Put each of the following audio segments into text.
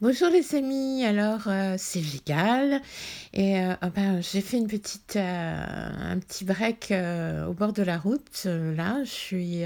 Bonjour les amis, alors euh, c'est Vigal et euh, ah ben, j'ai fait une petite, euh, un petit break au bord de la route. là, je suis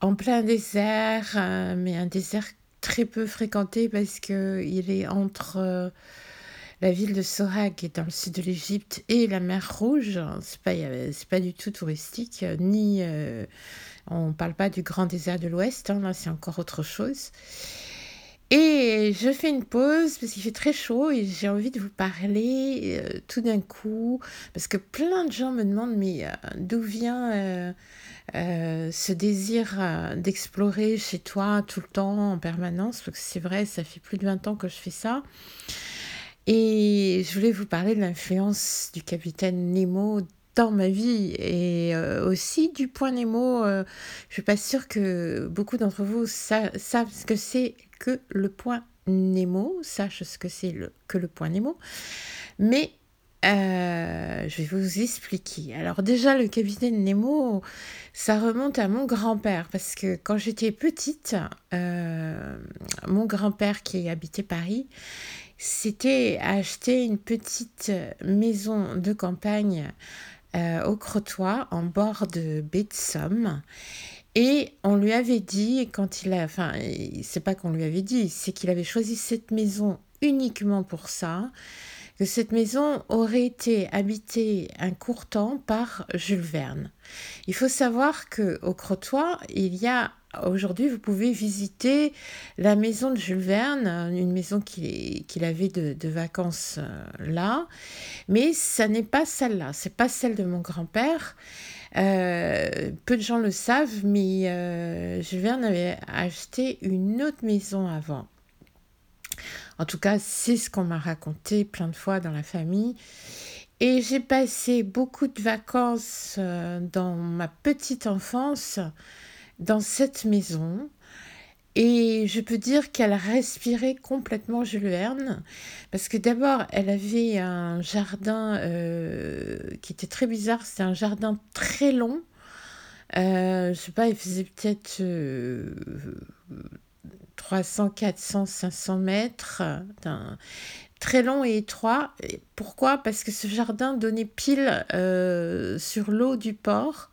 en plein désert, mais un désert très peu fréquenté parce que il est entre la ville de Sorag, qui est dans le sud de l'Égypte, et la mer Rouge. C'est pas, pas du tout touristique, ni on parle pas du grand désert de l'Ouest. Hein, là, c'est encore autre chose. Et je fais une pause parce qu'il fait très chaud et j'ai envie de vous parler euh, tout d'un coup parce que plein de gens me demandent mais euh, d'où vient euh, ce désir d'explorer chez toi tout le temps en permanence? Parce que c'est vrai ça fait plus de 20 ans que je fais ça et je voulais vous parler de l'influence du capitaine Nemo dans ma vie et aussi du point Nemo. je suis pas sûre que beaucoup d'entre vous savent ce que c'est que le point Nemo, sache ce que c'est le, que le point Nemo, mais euh, je vais vous expliquer. Alors déjà, le capitaine Nemo, ça remonte à mon grand-père, parce que quand j'étais petite, euh, mon grand-père qui habitait Paris, s'était acheté une petite maison de campagne euh, au Crotoy, en bord de baie de Somme. Et on lui avait dit, quand il a, enfin, c'est pas qu'on lui avait dit, c'est qu'il avait choisi cette maison uniquement pour ça, que cette maison aurait été habitée un court temps par Jules Verne. Il faut savoir que au Crotoy, il y a aujourd'hui, vous pouvez visiter la maison de Jules Verne, une maison qu'il avait de, vacances euh, là, mais ça n'est pas celle-là, c'est pas celle de mon grand-père. Euh, peu de gens le savent, mais euh, Jules Verne avait acheté une autre maison avant. En tout cas, c'est ce qu'on m'a raconté plein de fois dans la famille. Et j'ai passé beaucoup de vacances euh, dans ma petite enfance dans cette maison. Et je peux dire qu'elle respirait complètement Jules Verne, parce que d'abord, elle avait un jardin euh, qui était très bizarre, c'était un jardin très long. Euh, je sais pas, il faisait peut-être 300, 400, 500 mètres, très long et étroit. pourquoi? Parce que ce jardin donnait pile euh, sur l'eau du port.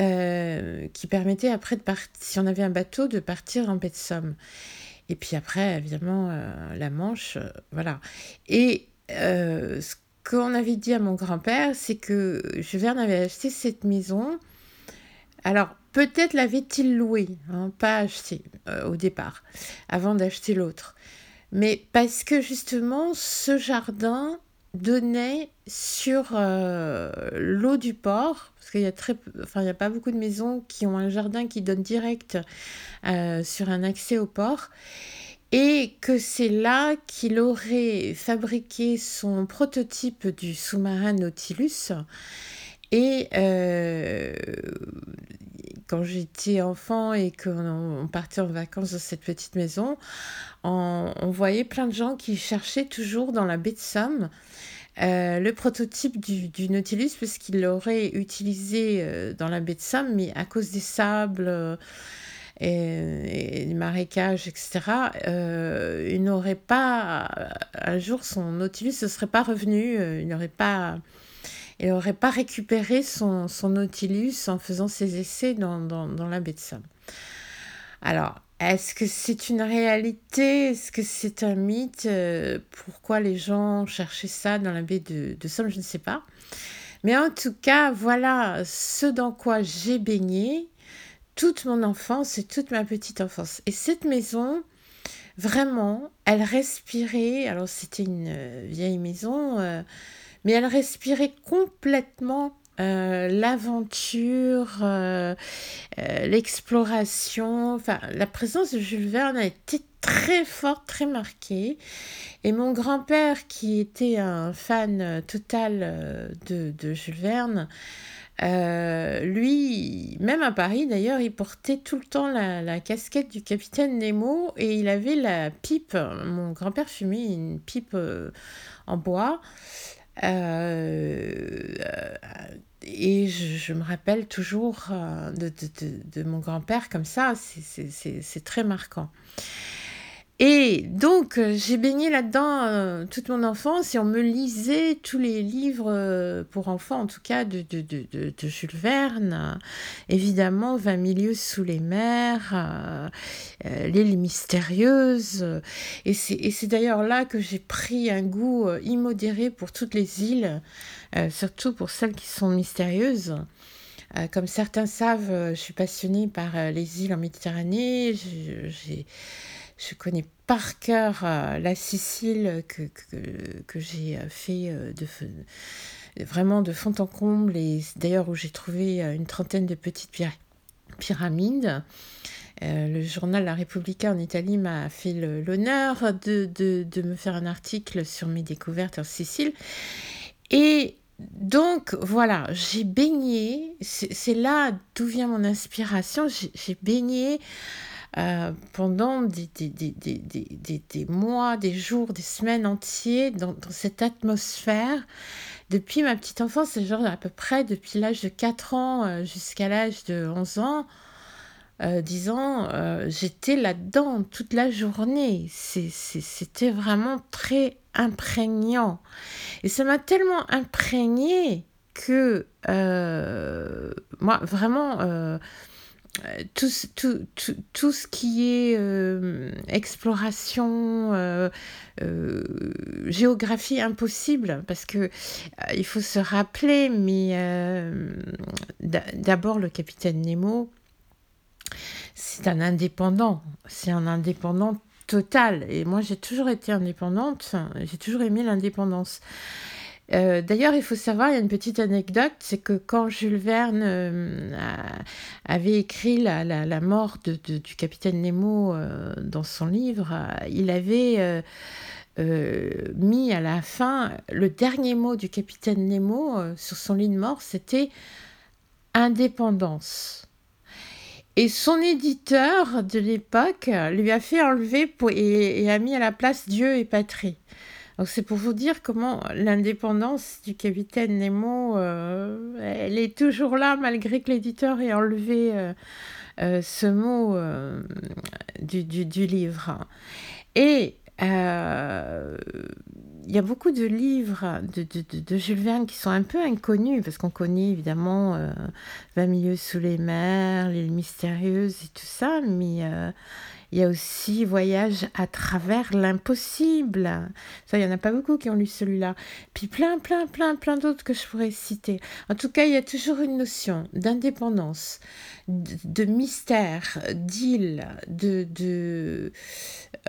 Euh, qui permettait après, de partir, si on avait un bateau, de partir en baie de Somme. Et puis après, évidemment, euh, la Manche, euh, voilà. Et ce qu'on avait dit à mon grand-père, c'est que Jules Verne avait acheté cette maison. Alors, peut-être l'avait-il louée, hein, pas acheté au départ, avant d'acheter l'autre. Mais parce que justement, ce jardin donnait sur euh, l'eau du port, parce qu'il a enfin n'y a pas beaucoup de maisons qui ont un jardin qui donne direct euh, sur un accès au port, et que c'est là qu'il aurait fabriqué son prototype du sous-marin Nautilus. Et euh, quand j'étais enfant et qu'on partait en vacances dans cette petite maison, on, voyait plein de gens qui cherchaient toujours dans la baie de Somme euh, le prototype du, Nautilus, parce qu'il l'aurait utilisé euh, dans la baie de Somme, mais à cause des sables euh, et, des marécages, etc., il n'aurait pas, un jour, son Nautilus ne serait pas revenu, il n'aurait pas il n'aurait pas récupéré son, son, Nautilus en faisant ses essais dans, dans, dans la baie de Somme. Alors, est-ce que c'est une réalité? Est-ce que c'est un mythe? Euh, Pourquoi les gens cherchaient ça dans la baie de, de Somme? Je ne sais pas. Mais en tout cas, voilà ce dans quoi j'ai baigné toute mon enfance et toute ma petite enfance. Et cette maison, vraiment, elle respirait. Alors, c'était une euh, vieille maison, euh, mais elle respirait complètement euh, l'aventure, euh, euh, l'exploration, enfin la présence de Jules Verne a été très forte, très marquée. Et mon grand-père, qui était un fan total de, Jules Verne, lui, même à Paris d'ailleurs, il portait tout le temps la, la, casquette du capitaine Nemo et il avait la pipe. Mon grand-père fumait une pipe en bois. Euh, et je, me rappelle toujours euh, de, de, de, mon grand-père comme ça, c'est très marquant. Et donc, euh, j'ai baigné là-dedans euh, toute mon enfance et on me lisait tous les livres euh, pour enfants, en tout cas de, de, de, de, Jules Verne. évidemment, 20 milieux sous les mers, L'île mystérieuse. Et c'est d'ailleurs là que j'ai pris un goût immodéré pour toutes les îles, surtout pour celles qui sont mystérieuses. comme certains savent, je suis passionnée par les îles en Méditerranée. J'ai je connais par cœur euh, la Sicile que, j'ai euh, fait euh, de, vraiment de fond en comble et d'ailleurs où j'ai trouvé une trentaine de petites pyramides. le journal La Repubblica en Italie m'a fait l'honneur de, de, de, me faire un article sur mes découvertes en Sicile. Et donc voilà, j'ai baigné, c'est là d'où vient mon inspiration, j'ai baigné euh, pendant des, des, des, des, mois, des jours, des semaines entiers dans, cette atmosphère. Depuis ma petite enfance, c'est genre à peu près depuis l'âge de 4 ans euh, jusqu'à l'âge de 11 ans, euh, 10 ans, euh, j'étais là-dedans toute la journée. C'était vraiment très imprégnant. Et ça m'a tellement imprégné que moi, vraiment euh, tout, tout, tout, tout, ce qui est euh, exploration, euh, géographie impossible, parce que il faut se rappeler, mais d'abord le capitaine Nemo, c'est un indépendant, c'est un indépendant total. Et moi, j'ai toujours été indépendante, j'ai toujours aimé l'indépendance. Euh, d'ailleurs, il faut savoir, il y a une petite anecdote, c'est que quand Jules Verne euh, avait écrit la, mort du capitaine Nemo euh, dans son livre, il avait mis à la fin le dernier mot du capitaine Nemo sur son lit de mort, c'était indépendance. Et son éditeur de l'époque lui a fait enlever et a mis à la place Dieu et patrie. C'est pour vous dire comment l'indépendance du capitaine Nemo, euh, elle est toujours là malgré que l'éditeur ait enlevé euh, euh, ce mot du, livre. Et il y a beaucoup de livres de, de, Jules Verne qui sont un peu inconnus, parce qu'on connaît évidemment 20 milieux sous les mers, l'île mystérieuse et tout ça, mais il y a aussi Voyage à travers l'impossible. Ça, il n'y en a pas beaucoup qui ont lu celui-là. Puis plein, plein, plein, plein d'autres que je pourrais citer. En tout cas, il y a toujours une notion d'indépendance, de, mystère, d'île, de, de,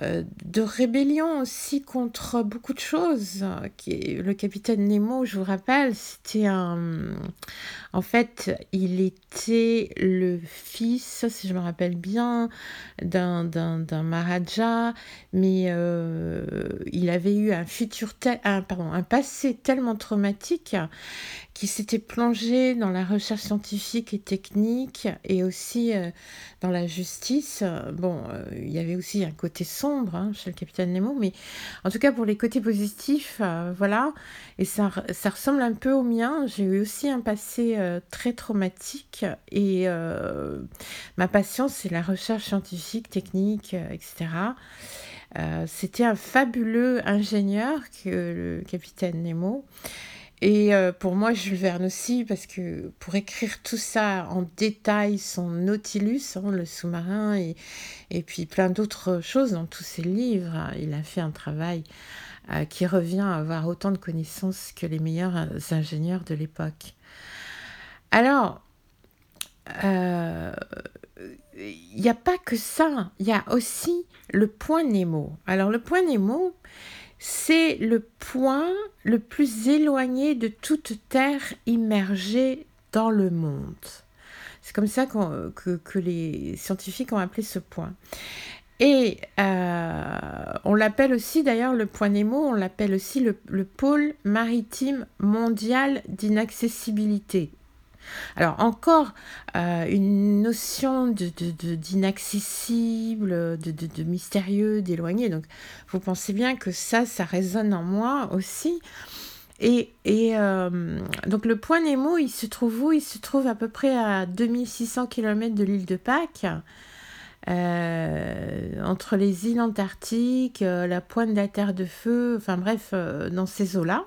euh, de rébellion aussi contre beaucoup de choses. Le capitaine Nemo, je vous rappelle, c'était un... En fait, il était le fils, si je me rappelle bien, d'un d'un Maharaja, mais euh, il avait eu un futur, un, pardon, un passé tellement traumatique qui s'était plongé dans la recherche scientifique et technique et aussi euh, dans la justice. Bon, euh, il y avait aussi un côté sombre hein, chez le capitaine Nemo, mais en tout cas pour les côtés positifs, voilà. Et ça, ça ressemble un peu au mien. J'ai eu aussi un passé très traumatique et ma passion, c'est la recherche scientifique, technique, etc. C'était un fabuleux ingénieur que le capitaine Nemo. Et euh, pour moi, Jules Verne aussi, parce que pour écrire tout ça en détail, son Nautilus, hein, le sous-marin, et, puis plein d'autres choses dans tous ses livres, hein, il a fait un travail euh, qui revient à avoir autant de connaissances que les meilleurs euh, ingénieurs de l'époque. Alors, il n'y a pas que ça, il y a aussi le point Nemo. Alors, le point Nemo, c'est le point le plus éloigné de toute terre immergée dans le monde. C'est comme ça que, les scientifiques ont appelé ce point. Et euh, on l'appelle aussi, d'ailleurs, le point Nemo, on l'appelle aussi le, le pôle maritime mondial d'inaccessibilité. Alors encore euh, une notion d'inaccessible, de, mystérieux, d'éloigné. Donc vous pensez bien que ça, ça résonne en moi aussi. Et, euh, donc le point Nemo, il se trouve où? Il se trouve à peu près à 2600 km de l'île de Pâques. entre les îles antarctiques, la pointe de la Terre de Feu, enfin bref, dans ces eaux-là.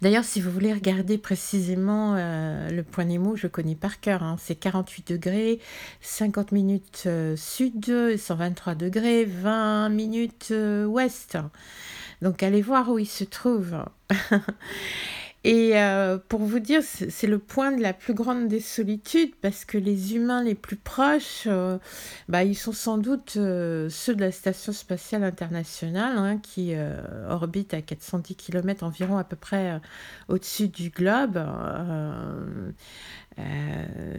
D'ailleurs, si vous voulez regarder précisément euh, le point Nemo, je connais par cœur. Hein. c'est 48 degrés, 50 minutes euh, sud, 123 degrés, 20 minutes euh, ouest. Donc allez voir où il se trouve. Et euh, pour vous dire, c'est le point de la plus grande des solitudes parce que les humains les plus proches, euh, bah, ils sont sans doute euh, ceux de la Station spatiale internationale hein, qui orbite à 410 km environ à peu près au-dessus du globe.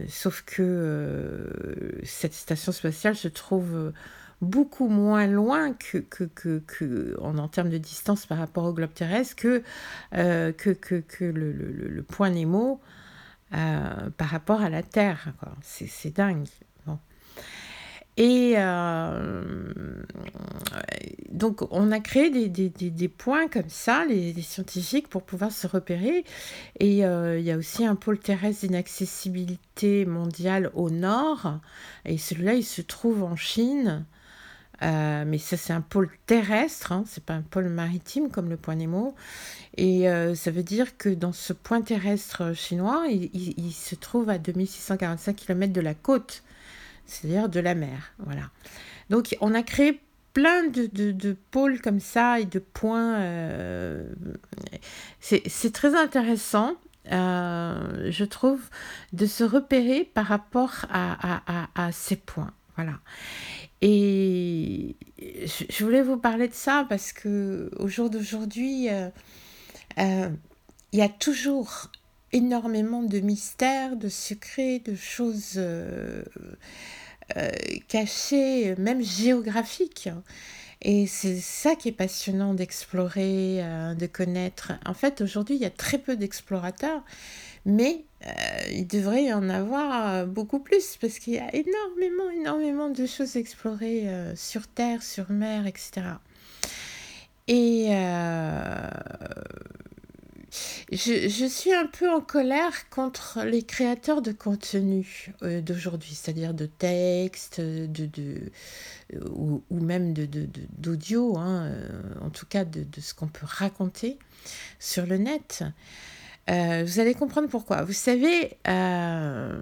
sauf que cette station spatiale se trouve beaucoup moins loin que, que, que, en, en, termes de distance par rapport au globe terrestre que, euh, que, que, le, le, le, point Nemo euh, par rapport à la Terre. C'est dingue. Bon. Et euh, donc, on a créé des, des, des, points comme ça, les, scientifiques, pour pouvoir se repérer. Et il y a aussi un pôle terrestre d'inaccessibilité mondiale au nord. Et celui-là, il se trouve en Chine. Euh, mais ça, c'est un pôle terrestre, hein, c'est pas un pôle maritime comme le point Nemo. Et euh, ça veut dire que dans ce point terrestre chinois, il, se trouve à 2645 km de la côte, c'est-à-dire de la mer. Voilà. Donc, on a créé plein de, de, pôles comme ça et de points. Euh, c'est très intéressant. je trouve, de se repérer par rapport à, à, à ces points. Voilà. Et je voulais vous parler de ça parce que au jour d'aujourd'hui, euh, euh, il y a toujours énormément de mystères, de secrets, de choses euh, cachées, même géographiques. Et c'est ça qui est passionnant d'explorer, de connaître. En fait, aujourd'hui, il y a très peu d'explorateurs mais euh, il devrait y en avoir euh, beaucoup plus parce qu'il y a énormément, énormément de choses explorées euh, sur Terre, sur mer, etc. Et je, je, suis un peu en colère contre les créateurs de contenu d'aujourd'hui, c'est-à-dire de textes, de, de, ou, ou, même d'audio, de, hein, en tout cas de, de ce qu'on peut raconter sur le net. Euh, vous allez comprendre pourquoi. Vous savez, euh,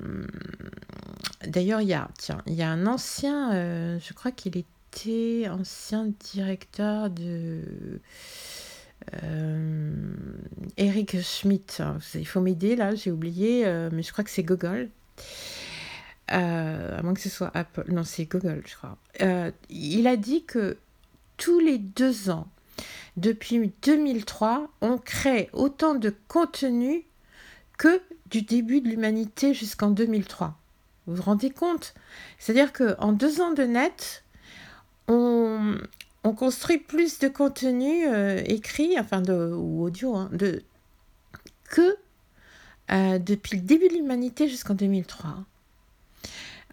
d'ailleurs, il y a, tiens, il y a un ancien, euh, je crois qu'il était ancien directeur de Eric Schmidt. Il faut m'aider là, j'ai oublié, mais je crois que c'est Google. à moins que ce soit Apple. Non, c'est Google, je crois. il a dit que tous les deux ans, depuis 2003, on crée autant de contenu que du début de l'humanité jusqu'en 2003. Vous vous rendez compte? C'est-à-dire qu'en deux ans de net, on, construit plus de contenu euh, écrit, enfin de, ou audio, hein, que euh, depuis le début de l'humanité jusqu'en 2003.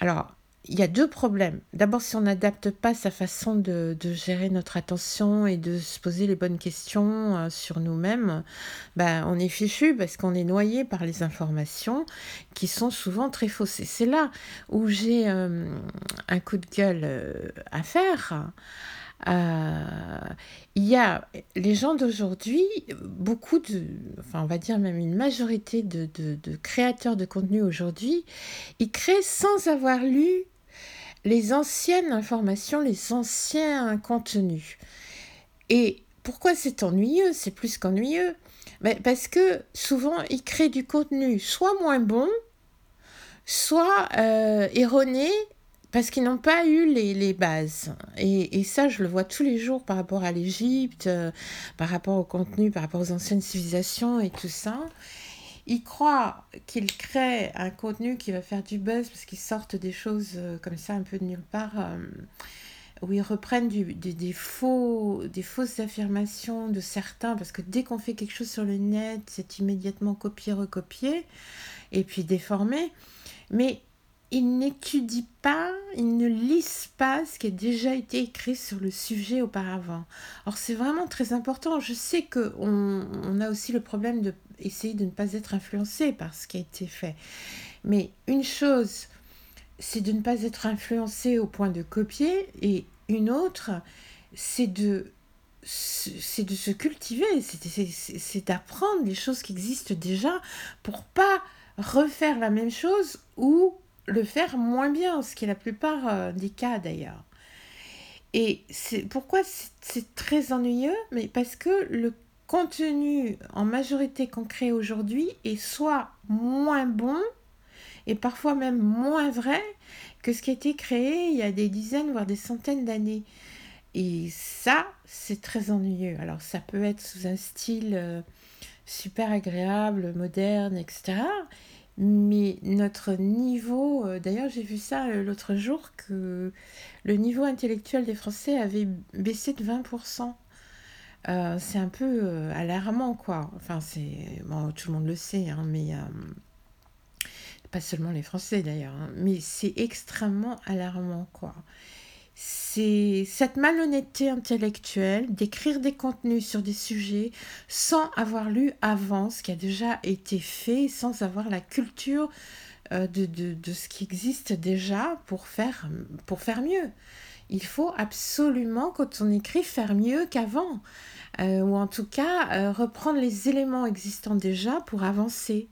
Alors, il y a deux problèmes. D'abord, si on n'adapte pas sa façon de, gérer notre attention et de se poser les bonnes questions euh, sur nous-mêmes, ben, on est fichu parce qu'on est noyé par les informations qui sont souvent très fausses. c'est là où j'ai euh, un coup de gueule euh, à faire. il y a les gens d'aujourd'hui, beaucoup de, enfin on va dire même une majorité de, de créateurs de contenu aujourd'hui, ils créent sans avoir lu les anciennes informations, les anciens contenus. Et pourquoi c'est ennuyeux? C'est plus qu'ennuyeux. Mais parce que souvent, ils créent du contenu soit moins bon, soit euh, erroné, parce qu'ils n'ont pas eu les, bases. Et, ça, je le vois tous les jours par rapport à l'Égypte, euh, par rapport au contenu, par rapport aux anciennes civilisations et tout ça. Ils croient qu'ils créent un contenu qui va faire du buzz parce qu'ils sortent des choses euh, comme ça un peu de nulle part, euh, où ils reprennent des, faux, des fausses affirmations de certains, parce que dès qu'on fait quelque chose sur le net, c'est immédiatement copié, recopié, et puis déformé. Mais ils n'étudient pas, ils ne lisent pas ce qui a déjà été écrit sur le sujet auparavant. Or, c'est vraiment très important. Je sais qu'on on a aussi le problème de essayer de ne pas être influencé par ce qui a été fait. Mais une chose c'est de ne pas être influencé au point de copier, et une autre, c'est de c'est de se cultiver, c'est d'apprendre les choses qui existent déjà pour pas refaire la même chose ou le faire moins bien, ce qui est la plupart euh, des cas d'ailleurs. Et c'est pourquoi c'est très ennuyeux, mais parce que le contenu en majorité qu'on crée aujourd'hui est soit moins bon et parfois même moins vrai que ce qui a été créé il y a des dizaines voire des centaines d'années. Et ça, c'est très ennuyeux. Alors ça peut être sous un style euh, super agréable, moderne, etc. Mais notre niveau, euh, d'ailleurs j'ai vu ça euh, l'autre jour, que le niveau intellectuel des Français avait baissé de 20%. c'est un peu alarmant, quoi. Enfin, c'est. Tout le monde le sait, hein, mais. pas seulement les Français d'ailleurs, hein, mais c'est extrêmement alarmant, quoi c'est cette malhonnêteté intellectuelle d'écrire des contenus sur des sujets sans avoir lu avant ce qui a déjà été fait, sans avoir la culture euh, de, de, ce qui existe déjà pour faire, pour faire mieux. Il faut absolument, quand on écrit, faire mieux qu'avant. Euh, ou en tout cas, euh, reprendre les éléments existants déjà pour avancer.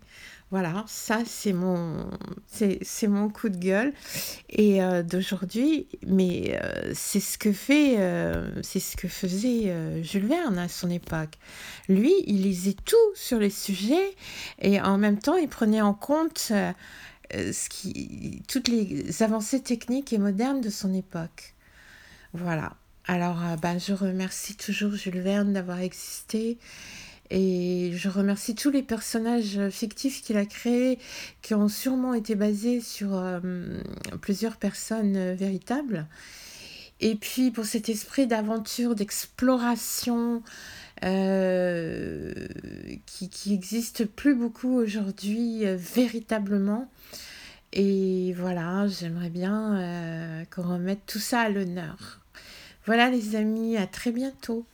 Voilà, ça c'est mon, coup de gueule et euh, d'aujourd'hui. Mais euh, c'est ce que fait, euh, c'est ce que faisait Jules Verne à son époque. Lui, il lisait tout sur les sujets et en même temps, il prenait en compte toutes les avancées techniques et modernes de son époque. Voilà. Alors, ben, je remercie toujours Jules Verne d'avoir existé et je remercie tous les personnages fictifs qu'il a créés, qui ont sûrement été basés sur euh, plusieurs personnes euh, véritables. Et puis pour cet esprit d'aventure, d'exploration, euh, qui, qui existe plus beaucoup aujourd'hui véritablement. Et voilà, j'aimerais bien qu'on remette tout ça à l'honneur. Voilà les amis, à très bientôt.